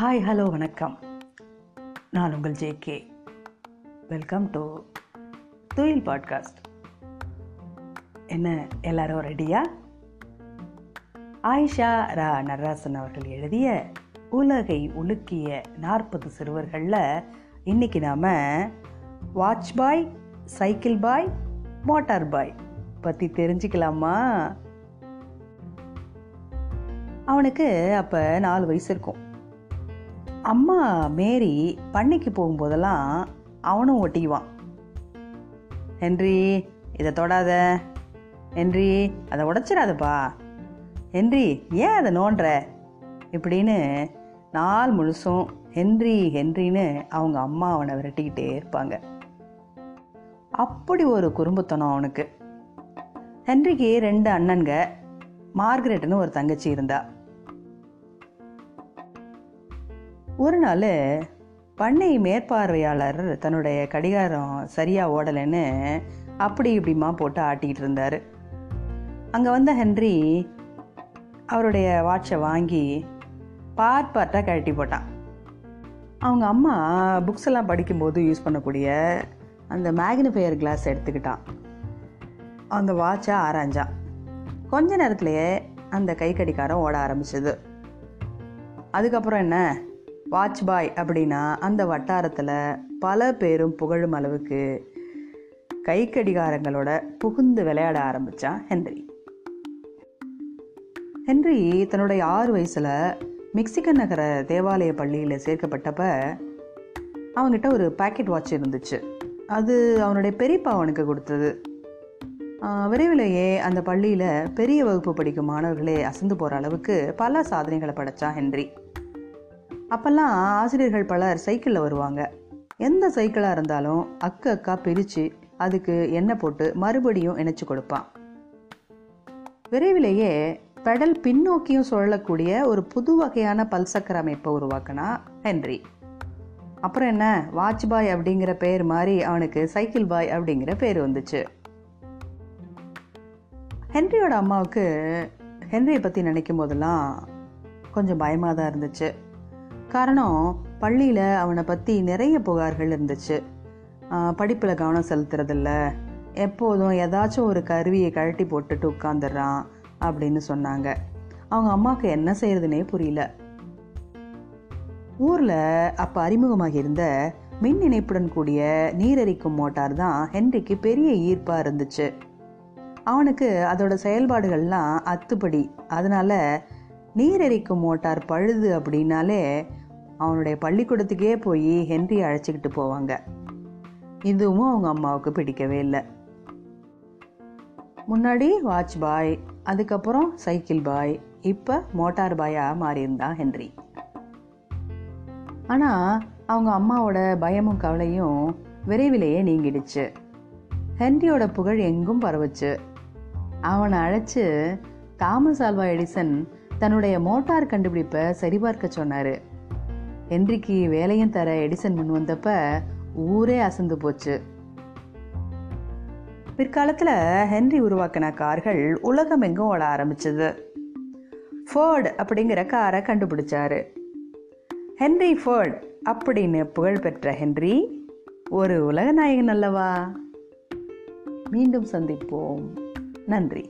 Hi hello வணக்கம். நான் உங்கள் ஜே கே. வெல்கம் டு துயில் பாட்காஸ்ட் என்ன எல்லாரும் ரெடியா ஆயிஷா ரா நடராசன் அவர்கள் எழுதிய உலகை உலுக்கிய நாற்பது சிறுவர்களில் இன்னைக்கு நாம் watch boy cycle boy motor boy பற்றி தெரிஞ்சுக்கலாமா? அவனுக்கு அப்போ நாலு வயசு இருக்கும். அம்மா மேரி பண்ணைக்கு போகும்போதெல்லாம் அவனும் ஒட்டிக்குவான் ஹென்றி இதை தொடாத. ஹென்றி அதை உடைச்சிடாதப்பா. ஹென்றி ஏன் அதை நோண்டுற? இப்படின்னு நாள் முழுசும் ஹென்றி ஹென்றின்னு அவங்க அம்மா அவனை விரட்டிக்கிட்டே இருப்பாங்க. அப்படி ஒரு குறும்புத்தனம் அவனுக்கு. ஹென்றிக்கு ரெண்டு அண்ணன்க மார்கரெட்னு ஒரு தங்கச்சி இருந்தாள் ஒரு நாள் பண்ணை மேற்பார்வையாளர் தன்னுடைய கடிகாரம் சரியாக ஓடலைன்னு அப்படி இப்படிமா போட்டு ஆட்டிகிட்டு இருந்தார். அங்கே வந்த ஹென்றி அவருடைய வாட்சை வாங்கி பார்ட் பார்ட்டாக கழட்டி போட்டான். அவங்க அம்மா புக்ஸ் எல்லாம் படிக்கும்போது யூஸ் பண்ணக்கூடிய அந்த மேக்னிஃபையர் கிளாஸ் எடுத்துக்கிட்டான். அந்த வாட்சை ஆராய்ஞ்சான். கொஞ்ச நேரத்திலேயே அந்த கை கடிகாரம் ஓட ஆரம்பிச்சது. அதுக்கப்புறம் என்ன? வாட்ச் பாய் அப்படின்னா அந்த வட்டாரத்தில் பல பேரும் புகழும் அளவுக்கு கை கடிகாரங்களோட புகுந்து விளையாட ஆரம்பித்தான் ஹென்றி. ஹென்றி தன்னுடைய ஆறு வயசில் மெக்சிகன் நகர தேவாலய பள்ளியில் சேர்க்கப்பட்டப்ப அவங்ககிட்ட ஒரு பாக்கெட் வாட்ச் இருந்துச்சு. அது அவனுடைய பெரியப்பா அவனுக்கு கொடுத்தது. விரைவிலேயே அந்த பள்ளியில் பெரிய வகுப்பு படிக்கும் மாணவர்களே அசந்து போகிற அளவுக்கு பல சாதனைகளை படைத்தான் ஹென்றி. அப்போல்லாம் ஆசிரியர்கள் பலர் சைக்கிளில் வருவாங்க. எந்த சைக்கிளாக இருந்தாலும் அக்கு அக்கா பிரித்து அதுக்கு எண்ணெய் போட்டு மறுபடியும் இணைச்சி கொடுப்பான். விரைவிலேயே பெடல் பின்னோக்கியும் சுழலக்கூடிய ஒரு புது வகையான பல்சக்கர அமைப்பை உருவாக்கினா ஹென்றி. அப்புறம் என்ன? வாட்ச் பாய் அப்படிங்கிற பேர் மாதிரி அவனுக்கு சைக்கிள் பாய் அப்படிங்கிற பேர் வந்துச்சு. ஹென்ரியோட அம்மாவுக்கு ஹென்ரியை பற்றி நினைக்கும் போதெல்லாம் கொஞ்சம் பயமாக தான் இருந்துச்சு. காரணம் பள்ளியில் அவனை பற்றி நிறைய புகார்கள் இருந்துச்சு. படிப்பில் கவனம் செலுத்துறதில்ல. எப்போதும் ஏதாச்சும் ஒரு கருவியை கழட்டி போட்டுட்டு உட்காந்துடுறான் அப்படின்னு சொன்னாங்க. அவங்க அம்மாவுக்கு என்ன செய்யறதுனே புரியல. ஊரில் அப்போ அறிமுகமாக இருந்த மின் இணைப்புடன் கூடிய நீரரிக்கும் மோட்டார் தான் ஹென்றிக்கு பெரிய ஈர்ப்பாக இருந்துச்சு. அவனுக்கு அதோட செயல்பாடுகள்லாம் அத்துப்படி. அதனால நீரரிக்கும் மோட்டார் பழுது அப்படின்னாலே அவனுடைய பள்ளிக்கூடத்துக்கே போய் ஹென்றி அழைச்சிக்கிட்டு போவாங்க. இதுவும் அவங்க அம்மாவுக்கு பிடிக்கவே இல்லை. முன்னாடி வாட்ச் பாய் அதுக்கப்புறம் சைக்கிள் பாய் இப்போ மோட்டார் பாயாக மாறியிருந்தான் ஹென்றி. ஆனால் அவங்க அம்மாவோட பயமும் கவலையும் விரைவிலேயே நீங்கிடுச்சு. ஹென்ரியோட புகழ் எங்கும் பரவுச்சு. அவனை அழைச்சு தாமஸ் ஆல்வா எடிசன் தன்னுடைய மோட்டார் கண்டுபிடிப்பை சரிபார்க்க சொன்னார். ஹென்ரிக்கு வேலையும் தர எடிசன் முன் வந்தப்ப ஊரே அசந்து போச்சு. பிற்காலத்தில் ஹென்ரி உருவாக்கின கார்கள் உலகம் எங்கும் ஓட ஆரம்பிச்சது. ஃபோர்டு அப்படிங்கிற காரை கண்டுபிடிச்சாரு. ஹென்ரி ஃபோர்ட் அப்படின்னு புகழ்பெற்ற ஹென்றி ஒரு உலக நாயகன் அல்லவா? மீண்டும் சந்திப்போம். நன்றி.